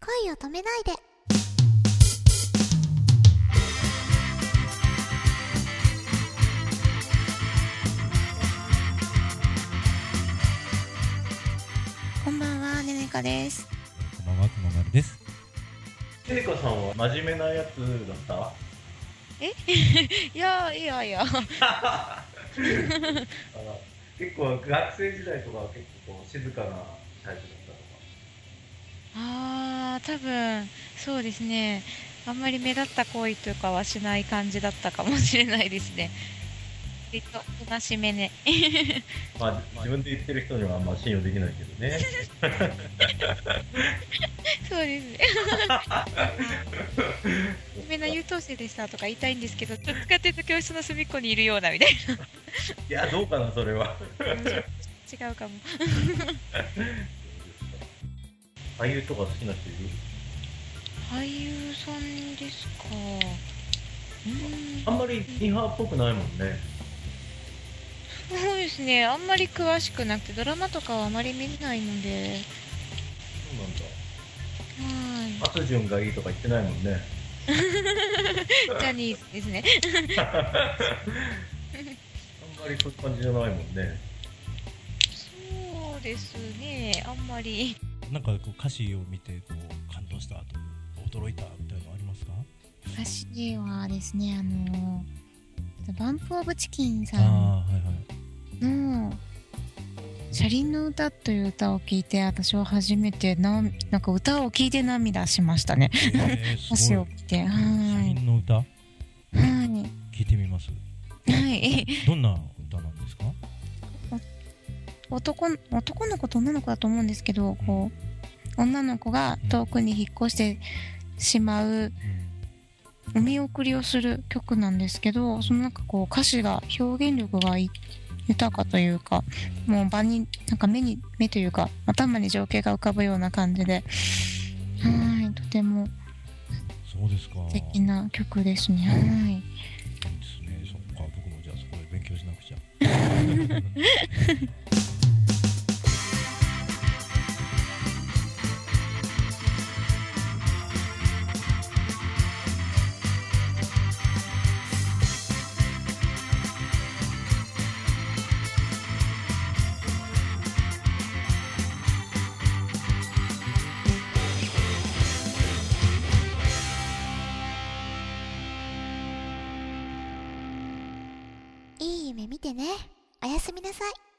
恋を止めないで。こんばんはねねかです。こんばんは、くままるです。てりかさんは真面目なやつだった？いやいやいや。あ結構学生時代とかは結構静かなタイプだ多分そうですね。あんまり目立った行為とかはしない感じだったかもしれないですね。割とおとなしめね。まあ自分で言ってる人にはあんま信用できないけどね。そうですね有名な優等生でしたとか言いたいんですけどどっちかっていうと教室の隅っこにいるようなみたいいやどうかなそれは。な違うかも 俳優とか好きな人いる？俳優さんですか。うーん。あんまりミーハーっぽくないもんね。そうですね。あんまり詳しくなくてドラマとかはあまり見ないので。そうなんはい。だ松潤がいいとか言ってないもんね。ジャニーズですね。あんまりそういう感じじゃないもんね。そうですね。あんまりなんかこう歌詞を見てこう感動したと驚いたみたいなのありますか？歌詞はですねあのバンプ・オブ・チキンさん。の「車輪の歌」という歌を聞いて私は初めてななんか歌を聞いて涙しましたねえー、歌詞。を聞いては社い員の歌？はい聞いてみます。はいどんな歌なんですか？男男の子と女の子だと思うんですけどこう女の子が遠くに引っ越してしまううん。お見送りをする曲なんですけどそのなんかこう歌詞が表現力がい豊かというかもう場になんか目に目というか頭に情景が浮かぶような感じではいとてもそうですか。素敵な曲ですねはいいいですね。そっか僕もじゃあそこで勉強しなくちゃ。いい夢見てね。おやすみなさい。